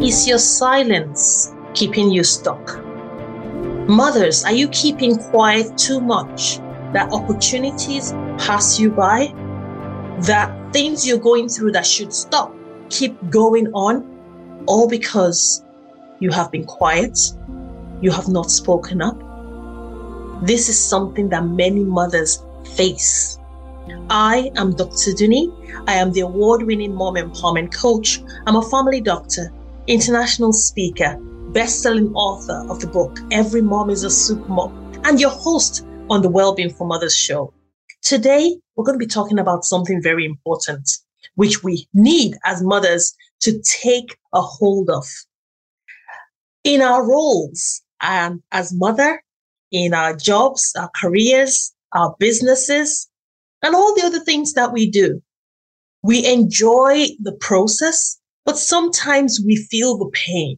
Is your silence keeping you stuck? Mothers, are you keeping quiet too much that opportunities pass you by? That things you're going through that should stop keep going on? All because you have been quiet, you have not spoken up. This is something that many mothers face. I am Dr. Dunni. I am the award winning mom empowerment coach. I'm a family doctor, international speaker, best selling author of the book Every Mom is a Super Mom, and your host on the Wellbeing for Mothers show. Today, we're going to be talking about something very important, which we need as mothers to take a hold of. In our roles and as mother, in our jobs, our careers, our businesses, and all the other things that we do. We enjoy the process, but sometimes we feel the pain.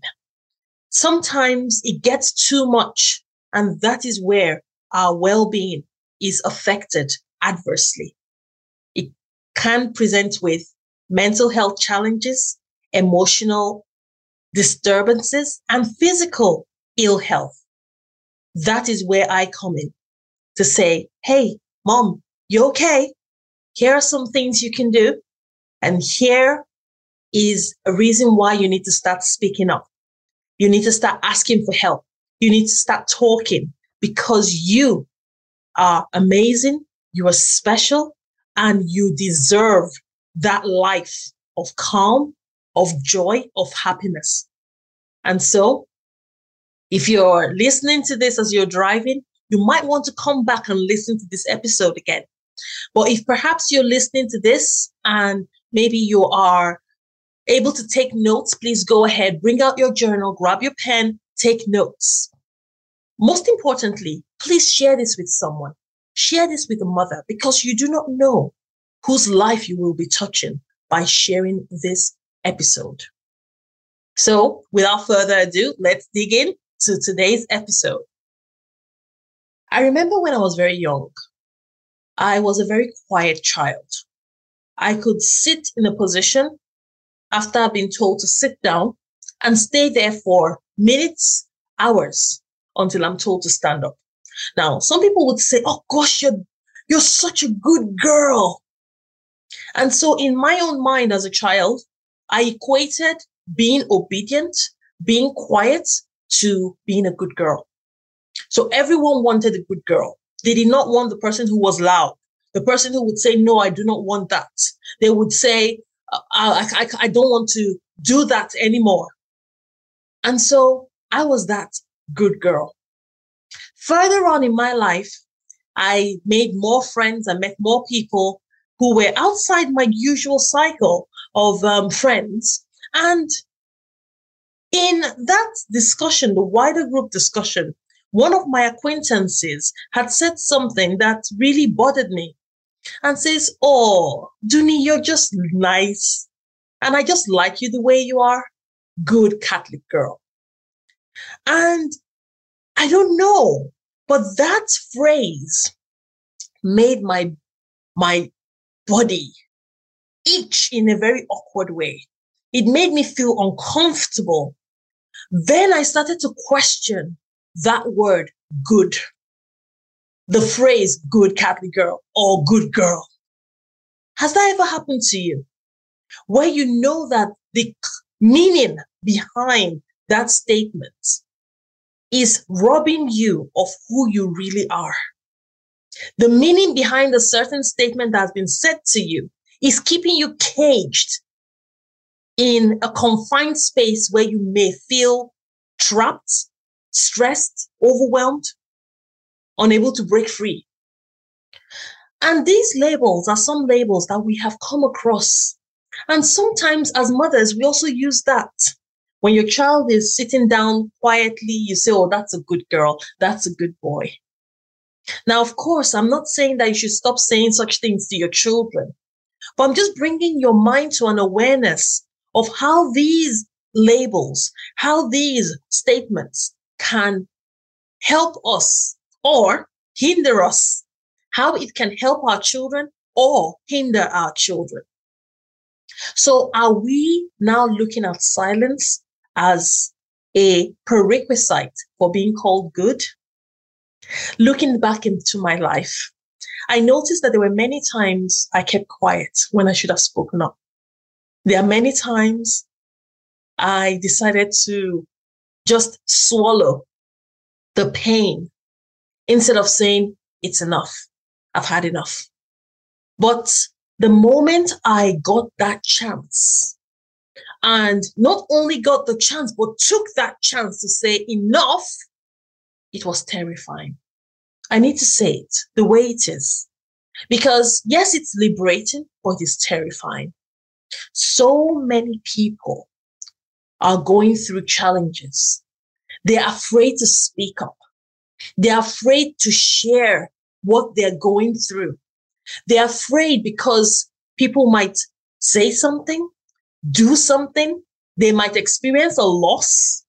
Sometimes it gets too much, and that is where our well being is affected adversely. It can present with mental health challenges, emotional disturbances, and physical ill health. That is where I come in to say, Hey, mom, you okay? Here are some things you can do. And here is a reason why you need to start speaking up. You need to start asking for help. You need to start talking because you are amazing. You are special and you deserve that life of calm, of joy, of happiness. And so if you're listening to this as you're driving, you might want to come back and listen to this episode again. But if perhaps you're listening to this and maybe you are able to take notes, please go ahead, bring out your journal, grab your pen, take notes. Most importantly, please share this with someone. Share this with a mother because you do not know whose life you will be touching by sharing this episode. So without further ado, let's dig in to today's episode. I remember when I was very young, I was a very quiet child. I could sit in a position after I've been told to sit down and stay there for minutes, hours until I'm told to stand up. Now, some people would say, Oh gosh, you're, you're such a good girl. And so in my own mind as a child, I equated being obedient, being quiet to being a good girl. So everyone wanted a good girl. They did not want the person who was loud, the person who would say, no, I do not want that. They would say, I, I, I don't want to do that anymore. And so I was that good girl. Further on in my life, I made more friends. I met more people who were outside my usual cycle of um, friends. And in that discussion, the wider group discussion, one of my acquaintances had said something that really bothered me and says, Oh, Dunni, you're just nice. And I just like you the way you are. Good Catholic girl. And I don't know, but that phrase made my, my body itch in a very awkward way. It made me feel uncomfortable then I started to question that word good. The phrase good Catholic girl or good girl. Has that ever happened to you? Where you know that the meaning behind that statement is robbing you of who you really are. The meaning behind a certain statement that has been said to you is keeping you caged in a confined space where you may feel trapped, stressed, overwhelmed, unable to break free. And these labels are some labels that we have come across. And sometimes as mothers, we also use that. When your child is sitting down quietly, you say, Oh, that's a good girl. That's a good boy. Now, of course, I'm not saying that you should stop saying such things to your children, but I'm just bringing your mind to an awareness of how these labels, how these statements can help us or hinder us, how it can help our children or hinder our children. So are we now looking at silence as a prerequisite for being called good. Looking back into my life, I noticed that there were many times I kept quiet when I should have spoken up. There are many times I decided to just swallow the pain instead of saying, it's enough. I've had enough. But the moment I got that chance and not only got the chance, but took that chance to say enough, it was terrifying. I need to say it the way it is. Because yes, it's liberating, but it's terrifying. So many people are going through challenges. They're afraid to speak up. They're afraid to share what they're going through. They're afraid because people might say something, do something, they might experience a loss.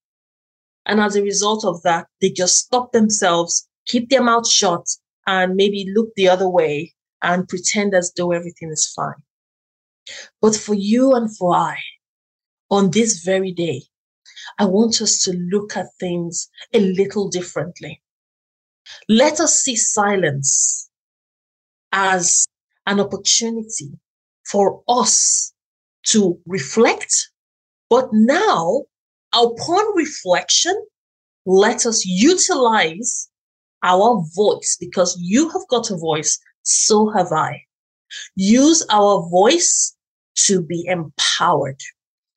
And as a result of that, they just stop themselves, keep their mouth shut, and maybe look the other way and pretend as though everything is fine. But for you and for I, on this very day, I want us to look at things a little differently. Let us see silence as an opportunity for us to reflect. But now, upon reflection, let us utilize our voice because you have got a voice, so have I. Use our voice to be empowered.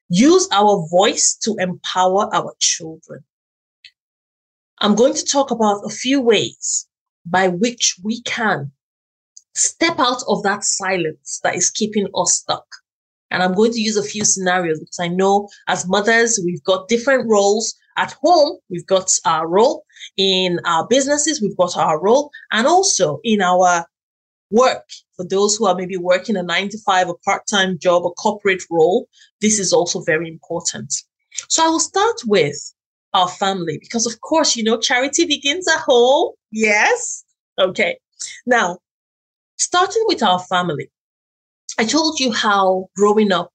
Use our voice to empower our children. I'm going to talk about a few ways by which we can step out of that silence that is keeping us stuck. And I'm going to use a few scenarios because I know as mothers, we've got different roles. At home, we've got our role. In our businesses, we've got our role. And also in our work, for those who are maybe working a nine to five, a part time job, a corporate role, this is also very important. So I will start with our family because, of course, you know, charity begins at home. Yes. Okay. Now, starting with our family, I told you how growing up,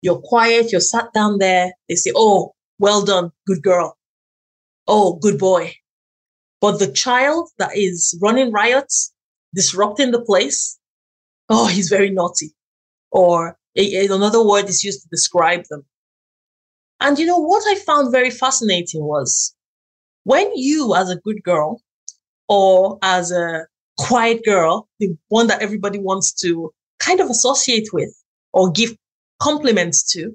you're quiet, you're sat down there. They say, Oh, well done, good girl. Oh, good boy. But the child that is running riots, disrupting the place, oh, he's very naughty. Or another word is used to describe them. And you know what I found very fascinating was when you, as a good girl or as a quiet girl, the one that everybody wants to kind of associate with or give compliments to,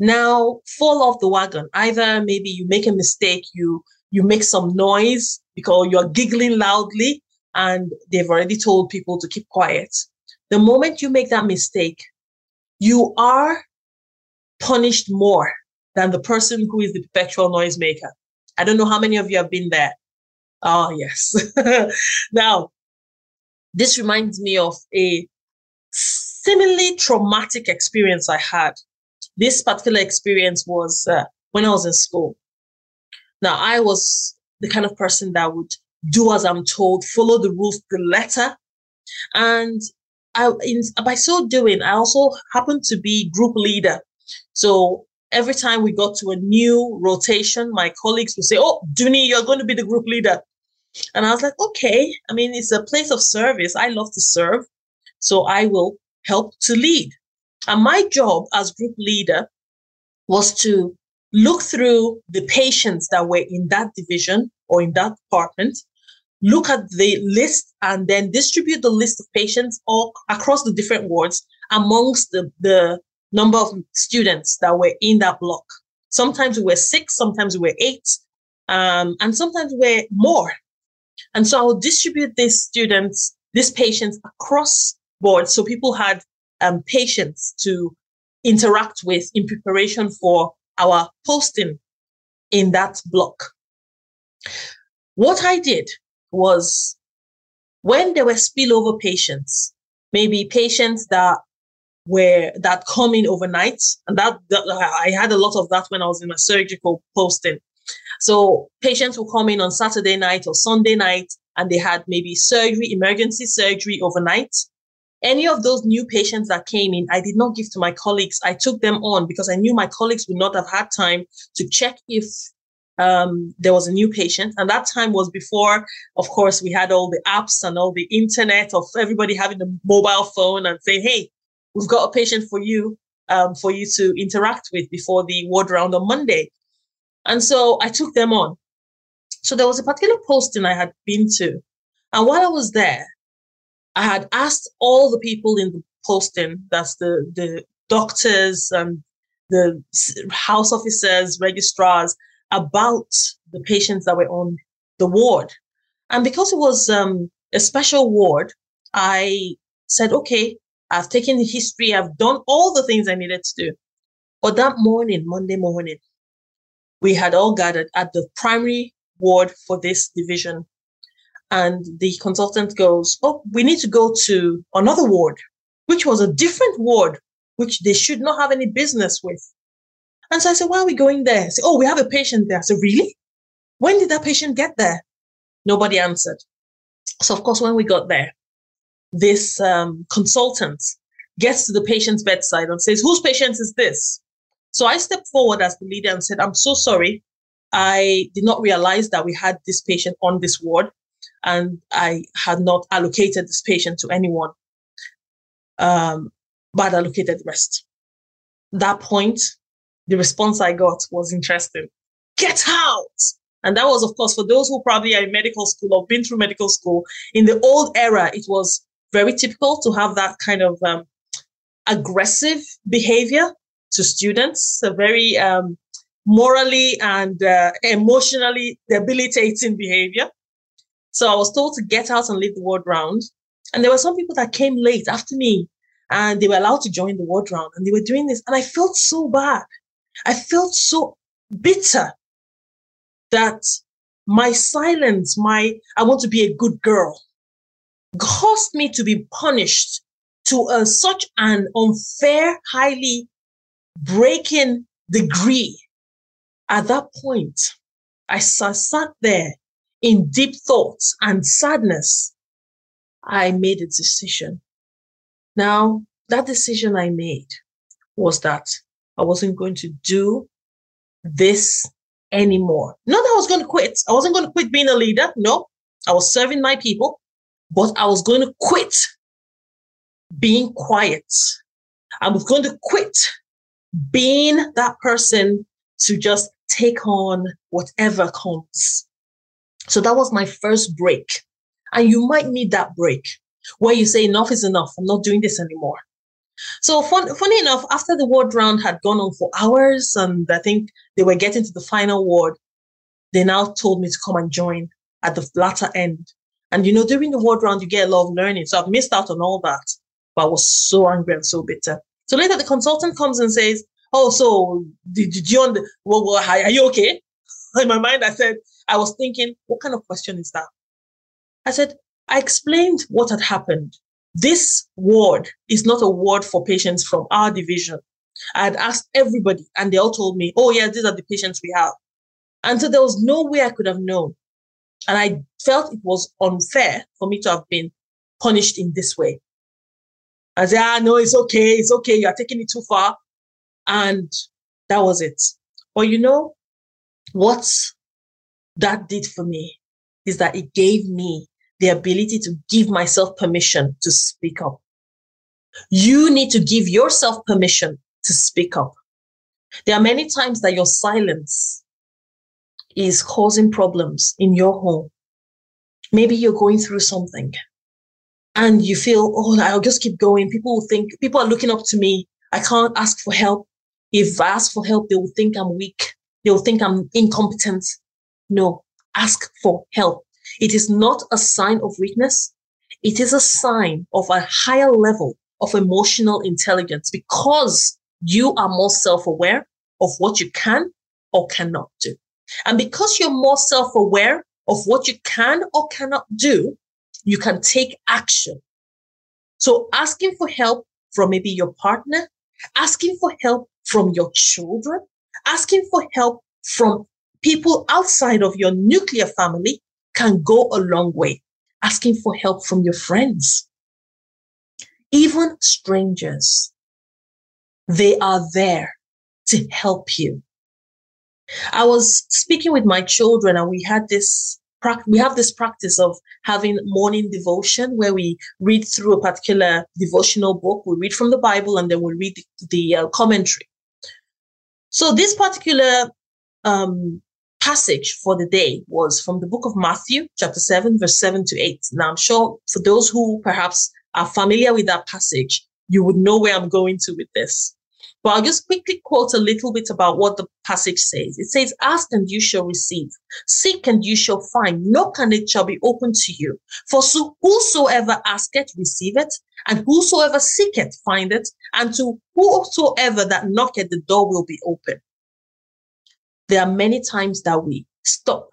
now fall off the wagon. Either maybe you make a mistake, you you make some noise because you're giggling loudly and they've already told people to keep quiet. The moment you make that mistake, you are punished more than the person who is the perpetual noisemaker. I don't know how many of you have been there. Oh, yes. now, this reminds me of a similarly traumatic experience I had. This particular experience was uh, when I was in school. Now, I was the kind of person that would do as I'm told, follow the rules to the letter. And I, in, by so doing, I also happened to be group leader. So every time we got to a new rotation, my colleagues would say, Oh, Dunni, you're going to be the group leader. And I was like, okay, I mean, it's a place of service. I love to serve. So I will help to lead. And my job as group leader was to look through the patients that were in that division or in that department, look at the list and then distribute the list of patients all across the different wards amongst the, the number of students that were in that block. Sometimes we were six, sometimes we were eight, um, and sometimes we were more. And so I will distribute these students, these patients across board. So people had um, patients to interact with in preparation for our posting in that block. What I did was when there were spillover patients, maybe patients that were that come in overnight, and that, that I had a lot of that when I was in my surgical posting. So patients will come in on Saturday night or Sunday night, and they had maybe surgery, emergency surgery overnight. Any of those new patients that came in, I did not give to my colleagues. I took them on because I knew my colleagues would not have had time to check if um, there was a new patient. And that time was before, of course, we had all the apps and all the internet of everybody having a mobile phone and saying, hey, we've got a patient for you, um, for you to interact with before the ward round on Monday. And so I took them on. So there was a particular posting I had been to. And while I was there, I had asked all the people in the posting, that's the, the doctors and the house officers, registrars, about the patients that were on the ward. And because it was um, a special ward, I said, okay, I've taken the history, I've done all the things I needed to do. But that morning, Monday morning, we had all gathered at the primary ward for this division. And the consultant goes, Oh, we need to go to another ward, which was a different ward, which they should not have any business with. And so I said, Why are we going there? I said, Oh, we have a patient there. I said, Really? When did that patient get there? Nobody answered. So, of course, when we got there, this um, consultant gets to the patient's bedside and says, Whose patient is this? So I stepped forward as the leader and said, I'm so sorry. I did not realize that we had this patient on this ward and I had not allocated this patient to anyone, um, but allocated rest. That point, the response I got was interesting. Get out! And that was, of course, for those who probably are in medical school or been through medical school. In the old era, it was very typical to have that kind of um, aggressive behavior to students, a very um, morally and uh, emotionally debilitating behavior. So I was told to get out and leave the ward round. And there were some people that came late after me and they were allowed to join the ward round and they were doing this. And I felt so bad. I felt so bitter that my silence, my, I want to be a good girl, caused me to be punished to a, such an unfair, highly breaking degree. At that point, I sat there in deep thoughts and sadness. I made a decision. Now, that decision I made was that I wasn't going to do this anymore. Not that I was going to quit. I wasn't going to quit being a leader. No, I was serving my people, but I was going to quit being quiet. I was going to quit being that person to just take on whatever comes. So that was my first break. And you might need that break where you say, enough is enough. I'm not doing this anymore. So fun, funny enough, after the ward round had gone on for hours and I think they were getting to the final ward, they now told me to come and join at the latter end. And you know, during the ward round, you get a lot of learning. So I've missed out on all that, but I was so angry and so bitter. So later the consultant comes and says, Oh, so did, did you, under, well, well, are you okay? In my mind, I said, I was thinking, what kind of question is that? I said, I explained what had happened. This ward is not a ward for patients from our division. I had asked everybody and they all told me, oh, yeah, these are the patients we have. And so there was no way I could have known. And I felt it was unfair for me to have been punished in this way. I said, ah, no, it's okay. It's okay. You're taking it too far. And that was it. But you know what that did for me is that it gave me the ability to give myself permission to speak up. You need to give yourself permission to speak up. There are many times that your silence is causing problems in your home. Maybe you're going through something and you feel, oh, I'll just keep going. People will think, people are looking up to me. I can't ask for help. If I ask for help, they will think I'm weak. They will think I'm incompetent. No, ask for help. It is not a sign of weakness. It is a sign of a higher level of emotional intelligence because you are more self-aware of what you can or cannot do. And because you're more self-aware of what you can or cannot do, you can take action. So asking for help from maybe your partner, asking for help from your children, asking for help from people outside of your nuclear family can go a long way. Asking for help from your friends. even strangers, they are there to help you. I was speaking with my children and we had this we have this practice of having morning devotion where we read through a particular devotional book. We read from the Bible and then we read the, the uh, commentary. So this particular um, passage for the day was from the book of Matthew, chapter 7, verse 7 to 8. Now, I'm sure for those who perhaps are familiar with that passage, you would know where I'm going to with this. But I'll just quickly quote a little bit about what the passage says. It says, Ask and you shall receive, seek and you shall find, knock and it shall be opened to you. For so whosoever asketh, receiveth, and whosoever seeketh, findeth, and to whosoever that knocketh, the door will be open. There are many times that we stop,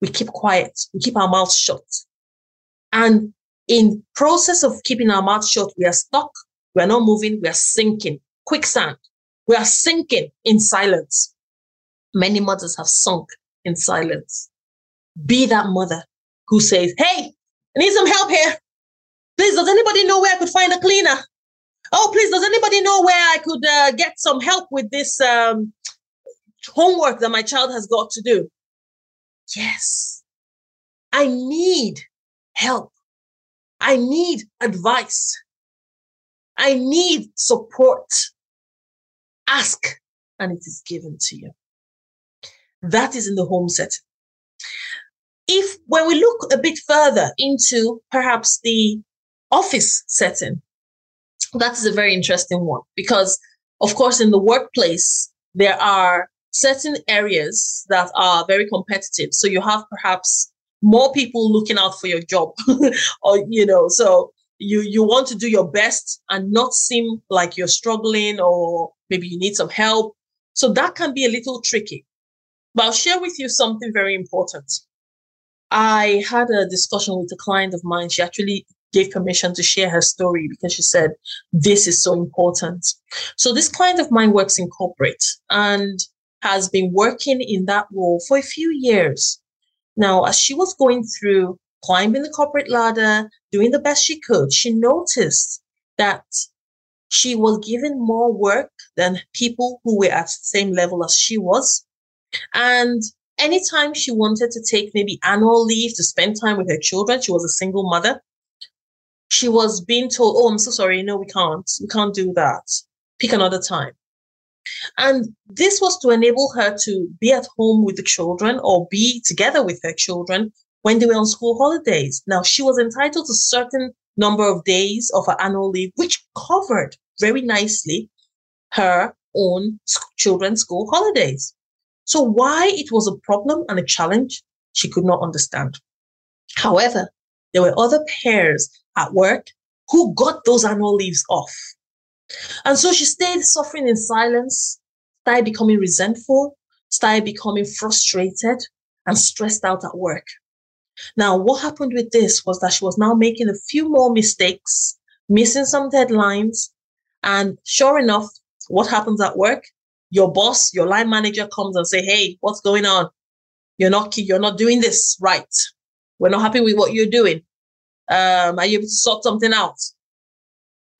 we keep quiet, we keep our mouths shut. And in process of keeping our mouths shut, we are stuck, we are not moving, we are sinking quicksand. We are sinking in silence. Many mothers have sunk in silence. Be that mother who says, Hey, I need some help here. Please, does anybody know where I could find a cleaner? Oh, please, does anybody know where I could uh, get some help with this um, homework that my child has got to do? Yes, I need help. I need advice. I need support. Ask and it is given to you. That is in the home setting. If when we look a bit further into perhaps the office setting, that is a very interesting one because, of course, in the workplace, there are certain areas that are very competitive. So you have perhaps more people looking out for your job or, you know, so you you want to do your best and not seem like you're struggling or maybe you need some help. So that can be a little tricky. But i'll share with you something very important. I had a discussion with a client of mine. She actually gave permission to share her story because she said this is so important. So this client of mine works in corporate and has been working in that role for a few years. Now as she was going through climbing the corporate ladder, doing the best she could, she noticed that she was given more work than people who were at the same level as she was. And anytime she wanted to take maybe annual leave to spend time with her children, she was a single mother. She was being told, Oh, I'm so sorry. No, we can't. We can't do that. Pick another time. And this was to enable her to be at home with the children or be together with her children when they were on school holidays. Now, she was entitled to a certain number of days of her annual leave, which covered very nicely her own children's school holidays. So, why it was a problem and a challenge, she could not understand. However, there were other pairs at work who got those annual leaves off. And so she stayed suffering in silence, started becoming resentful, started becoming frustrated and stressed out at work. Now, what happened with this was that she was now making a few more mistakes, missing some deadlines. And sure enough, what happens at work? Your boss, your line manager comes and say, Hey, what's going on? You're not, you're not doing this right. We're not happy with what you're doing. Um, are you able to sort something out?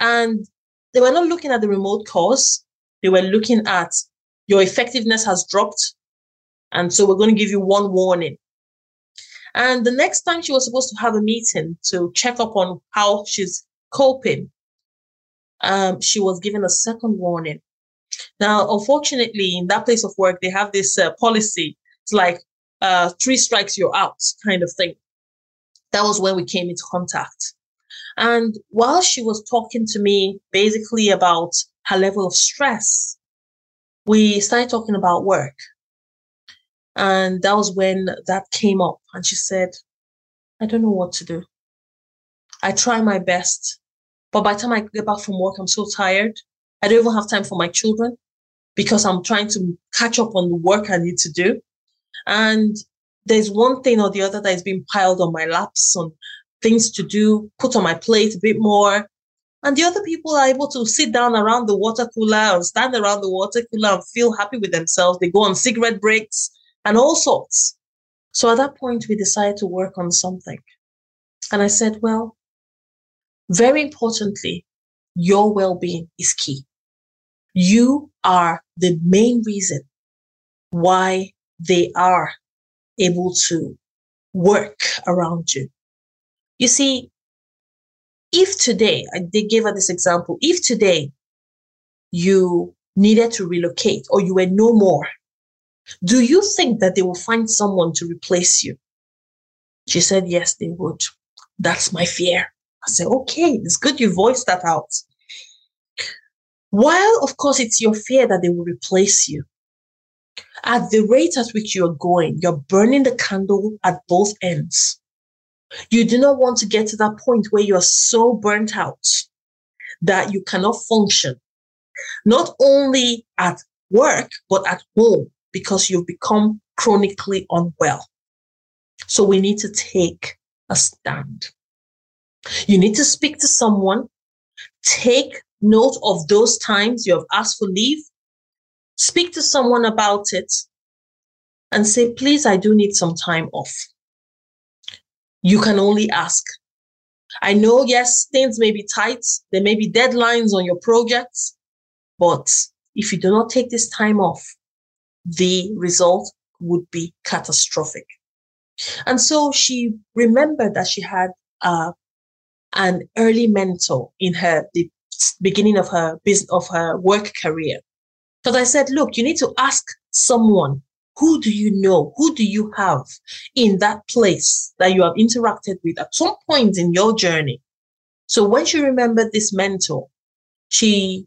And they were not looking at the remote cause. They were looking at your effectiveness has dropped. And so we're going to give you one warning. And the next time she was supposed to have a meeting to check up on how she's coping, um, she was given a second warning. Now, unfortunately, in that place of work, they have this uh, policy. It's like uh, three strikes, you're out kind of thing. That was when we came into contact. And while she was talking to me basically about her level of stress, we started talking about work. And that was when that came up. And she said, I don't know what to do. I try my best. But by the time I get back from work, I'm so tired. I don't even have time for my children because I'm trying to catch up on the work I need to do. And there's one thing or the other that is being piled on my laps on things to do, put on my plate a bit more. And the other people are able to sit down around the water cooler or stand around the water cooler and feel happy with themselves. They go on cigarette breaks and all sorts. So at that point, we decided to work on something. And I said, well, very importantly, your well being is key. You are the main reason why they are able to work around you. You see, if today, they gave her this example, if today you needed to relocate or you were no more, do you think that they will find someone to replace you? She said, Yes, they would. That's my fear. I said, Okay, it's good you voiced that out. While, of course, it's your fear that they will replace you, at the rate at which you're going, you're burning the candle at both ends. You do not want to get to that point where you're so burnt out that you cannot function, not only at work, but at home because you've become chronically unwell. So we need to take a stand. You need to speak to someone, take note of those times you have asked for leave, speak to someone about it, and say, please, I do need some time off. You can only ask. I know, yes, things may be tight, there may be deadlines on your projects, but if you do not take this time off, the result would be catastrophic. And so she remembered that she had uh, an early mentor in her the beginning of her business of her work career. Because I said, look, you need to ask someone who do you know? Who do you have in that place that you have interacted with at some point in your journey? So when she remembered this mentor, she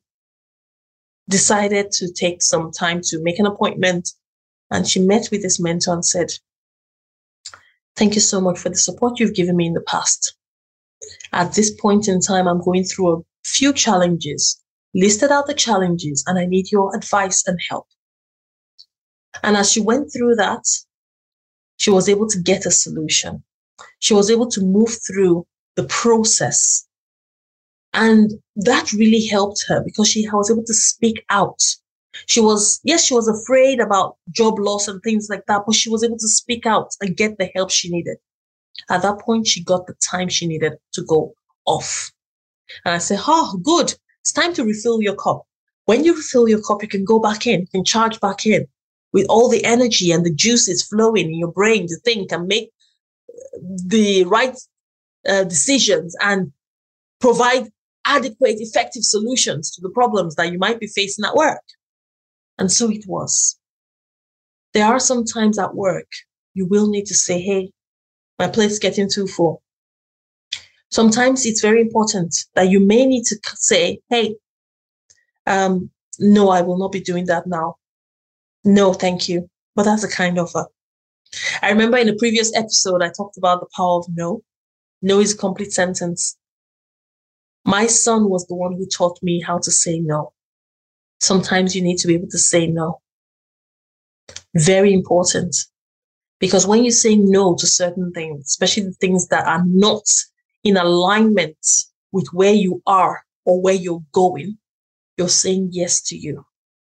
decided to take some time to make an appointment and she met with this mentor and said, Thank you so much for the support you've given me in the past. At this point in time, I'm going through a few challenges, listed out the challenges, and I need your advice and help. And as she went through that, she was able to get a solution. She was able to move through the process. And that really helped her because she was able to speak out she was, yes, she was afraid about job loss and things like that, but she was able to speak out and get the help she needed. At that point, she got the time she needed to go off. And I said, Oh, good. It's time to refill your cup. When you refill your cup, you can go back in, can charge back in with all the energy and the juices flowing in your brain to think and make the right uh, decisions and provide adequate, effective solutions to the problems that you might be facing at work. And so it was. There are some times at work you will need to say, hey, my plate's getting too full. Sometimes it's very important that you may need to say, hey, um, no, I will not be doing that now. No, thank you. But that's a kind offer. I remember in a previous episode, I talked about the power of no. No is a complete sentence. My son was the one who taught me how to say no sometimes you need to be able to say no. Very important. Because when you say no to certain things, especially the things that are not in alignment with where you are or where you're going, you're saying yes to you.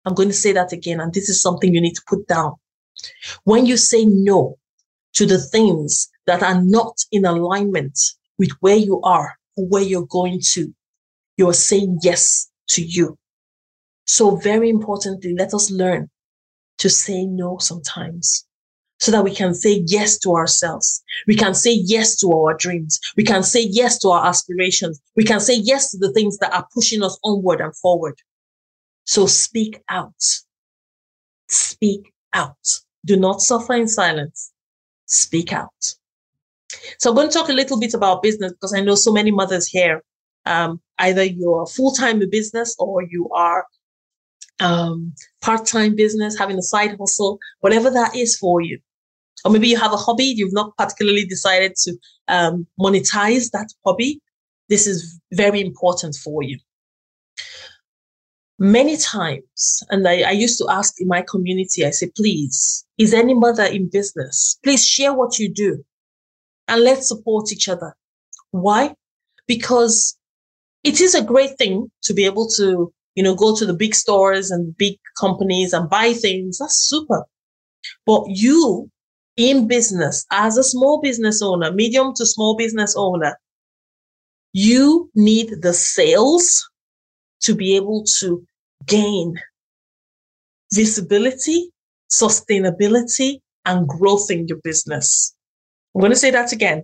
I'm going to say that again, and this is something you need to put down. When you say no to the things that are not in alignment with where you are where you're going to, you're saying yes to you. So, very importantly, let us learn to say no sometimes so that we can say yes to ourselves. We can say yes to our dreams. We can say yes to our aspirations. We can say yes to the things that are pushing us onward and forward. So speak out. Speak out. Do not suffer in silence. Speak out. So I'm going to talk a little bit about business because I know so many mothers here. Um, either you're full time in business or you are um, part-time business, having a side hustle, whatever that is for you. Or maybe you have a hobby, you've not particularly decided to um, monetize that hobby. This is very important for you. Many times, and I, I used to ask in my community, I say, please, is any mother in business? Please share what you do and let's support each other. Why? Because it is a great thing to be able to you know, go to the big stores and big companies and buy things. That's super. But you in business, as a small business owner, medium to small business owner, you need the sales to be able to gain visibility, sustainability, and growth in your business. I'm going to say that again.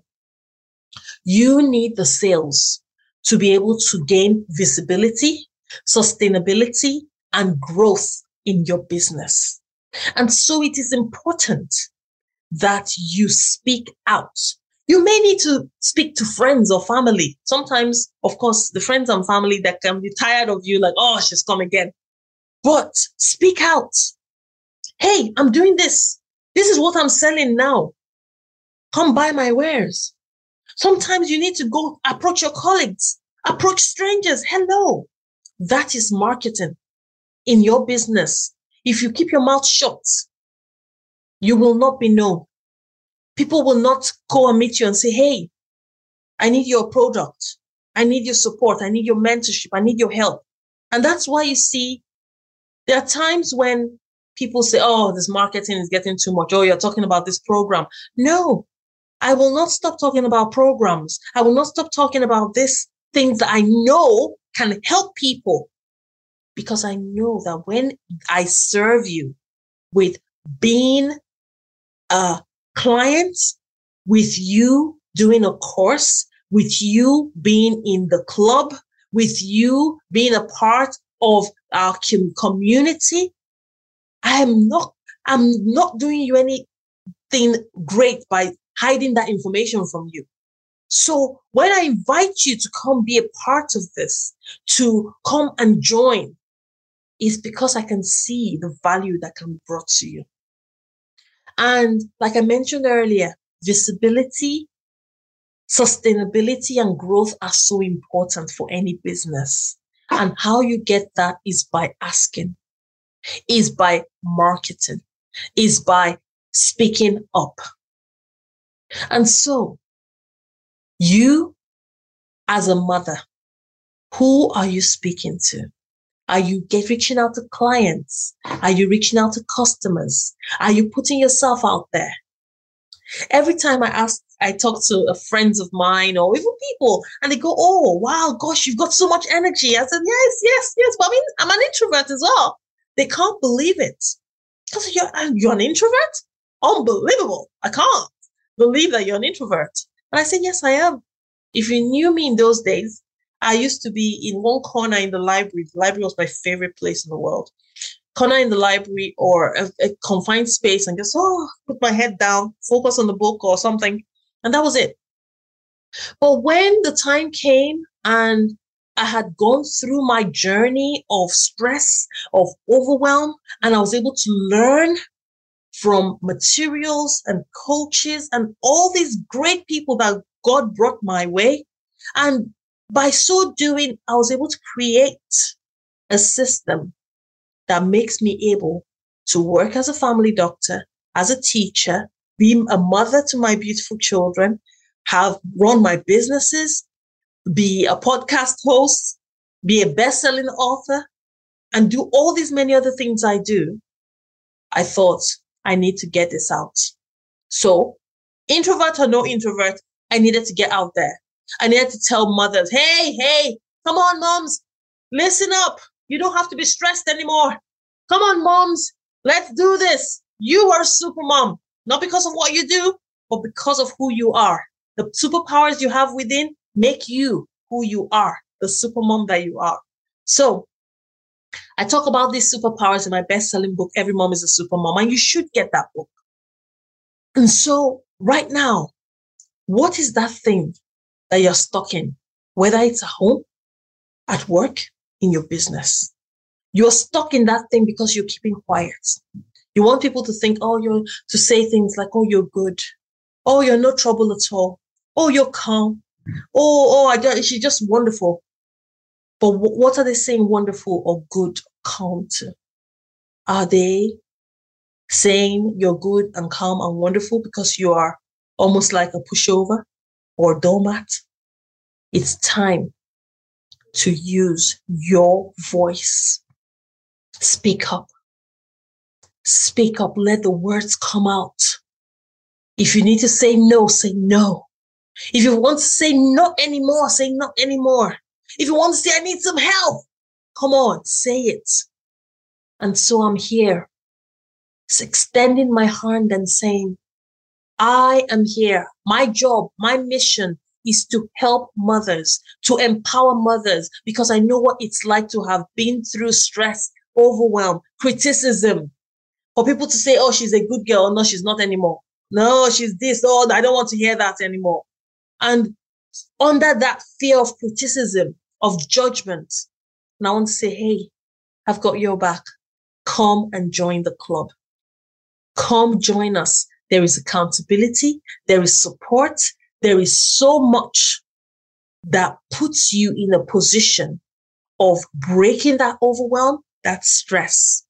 You need the sales to be able to gain visibility, sustainability, and growth in your business. And so it is important that you speak out. You may need to speak to friends or family. Sometimes, of course, the friends and family that can be tired of you, like, oh, she's come again. But speak out. Hey, I'm doing this. This is what I'm selling now. Come buy my wares. Sometimes you need to go approach your colleagues, approach strangers. Hello. That is marketing in your business. If you keep your mouth shut, you will not be known. People will not go and meet you and say, Hey, I need your product. I need your support. I need your mentorship. I need your help. And that's why you see there are times when people say, Oh, this marketing is getting too much. Oh, you're talking about this program. No, I will not stop talking about programs. I will not stop talking about this things that I know can help people because I know that when I serve you with being a client, with you doing a course, with you being in the club, with you being a part of our community, I am not, I'm not doing you anything great by hiding that information from you. So when I invite you to come be a part of this, to come and join, is because I can see the value that can be brought to you. And like I mentioned earlier, visibility, sustainability, and growth are so important for any business. And how you get that is by asking, is by marketing, is by speaking up. And so, you as a mother, who are you speaking to? Are you get reaching out to clients? Are you reaching out to customers? Are you putting yourself out there? Every time I ask, I talk to a friends of mine or even people, and they go, "Oh, wow, gosh, you've got so much energy." I said, "Yes, yes, yes." But I mean, I'm an introvert as well. They can't believe it because you're uh, you're an introvert. Unbelievable! I can't believe that you're an introvert. And I said, "Yes, I am." If you knew me in those days, I used to be in one corner in the library. The library was my favorite place in the world. Corner in the library or a, a confined space and just, oh, put my head down, focus on the book or something. And that was it. But when the time came and I had gone through my journey of stress, of overwhelm, and I was able to learn from materials and coaches and all these great people that God brought my way. And by so doing, I was able to create a system that makes me able to work as a family doctor, as a teacher, be a mother to my beautiful children, have run my businesses, be a podcast host, be a best-selling author, and do all these many other things I do. I thought I need to get this out. So introvert or no introvert, I needed to get out there. I needed to tell mothers, hey, hey, come on, moms, listen up. You don't have to be stressed anymore. Come on, moms, let's do this. You are super mom, not because of what you do, but because of who you are. The superpowers you have within make you who you are, the super mom that you are. So I talk about these superpowers in my best selling book, Every Mom is a Super Mom, and you should get that book. And so right now, what is that thing that you're stuck in, whether it's at home, at work, in your business. You're stuck in that thing because you're keeping quiet. You want people to think, oh, you're to say things like, oh, you're good. Oh, you're no trouble at all. Oh, you're calm. Oh, oh, I she's just wonderful. But w- what are they saying wonderful or good, calm? Are they saying you're good and calm and wonderful because you are almost like a pushover? or doormat. It's time to use your voice. Speak up. Speak up. Let the words come out. If you need to say no, say no. If you want to say not anymore, say not anymore. If you want to say, I need some help, Come on, say it. And so I'm here, it's extending my hand and saying, I am here. My job, my mission is to help mothers, to empower mothers, because I know what it's like to have been through stress, overwhelm, criticism. For people to say, oh, she's a good girl. No, she's not anymore. No, she's this. Oh, I don't want to hear that anymore. And under that fear of criticism, of judgment, and I want to say, hey, I've got your back. Come and join the club. Come join us. There is accountability. There is support. There is so much that puts you in a position of breaking that overwhelm, that stress.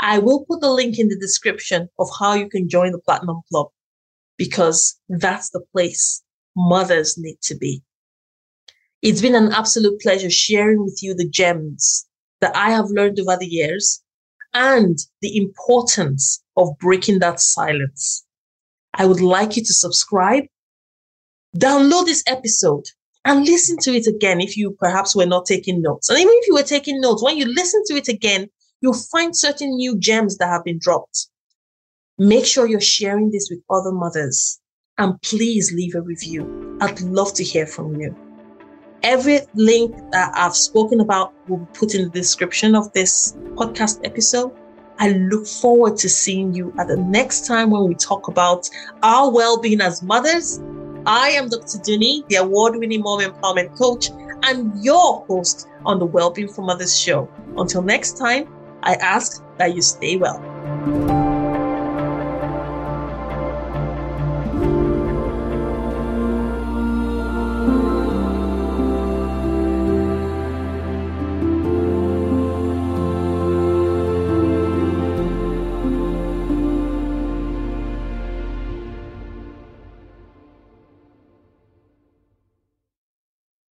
I will put the link in the description of how you can join the Platinum Club because that's the place mothers need to be. It's been an absolute pleasure sharing with you the gems that I have learned over the years and the importance of breaking that silence. I would like you to subscribe, download this episode, and listen to it again if you perhaps were not taking notes. And even if you were taking notes, when you listen to it again, you'll find certain new gems that have been dropped. Make sure you're sharing this with other mothers and please leave a review. I'd love to hear from you. Every link that I've spoken about will be put in the description of this podcast episode. I look forward to seeing you at the next time when we talk about our well being as mothers. I am Dr. Dunni, the award winning mom empowerment coach, and your host on the Wellbeing for Mothers show. Until next time, I ask that you stay well.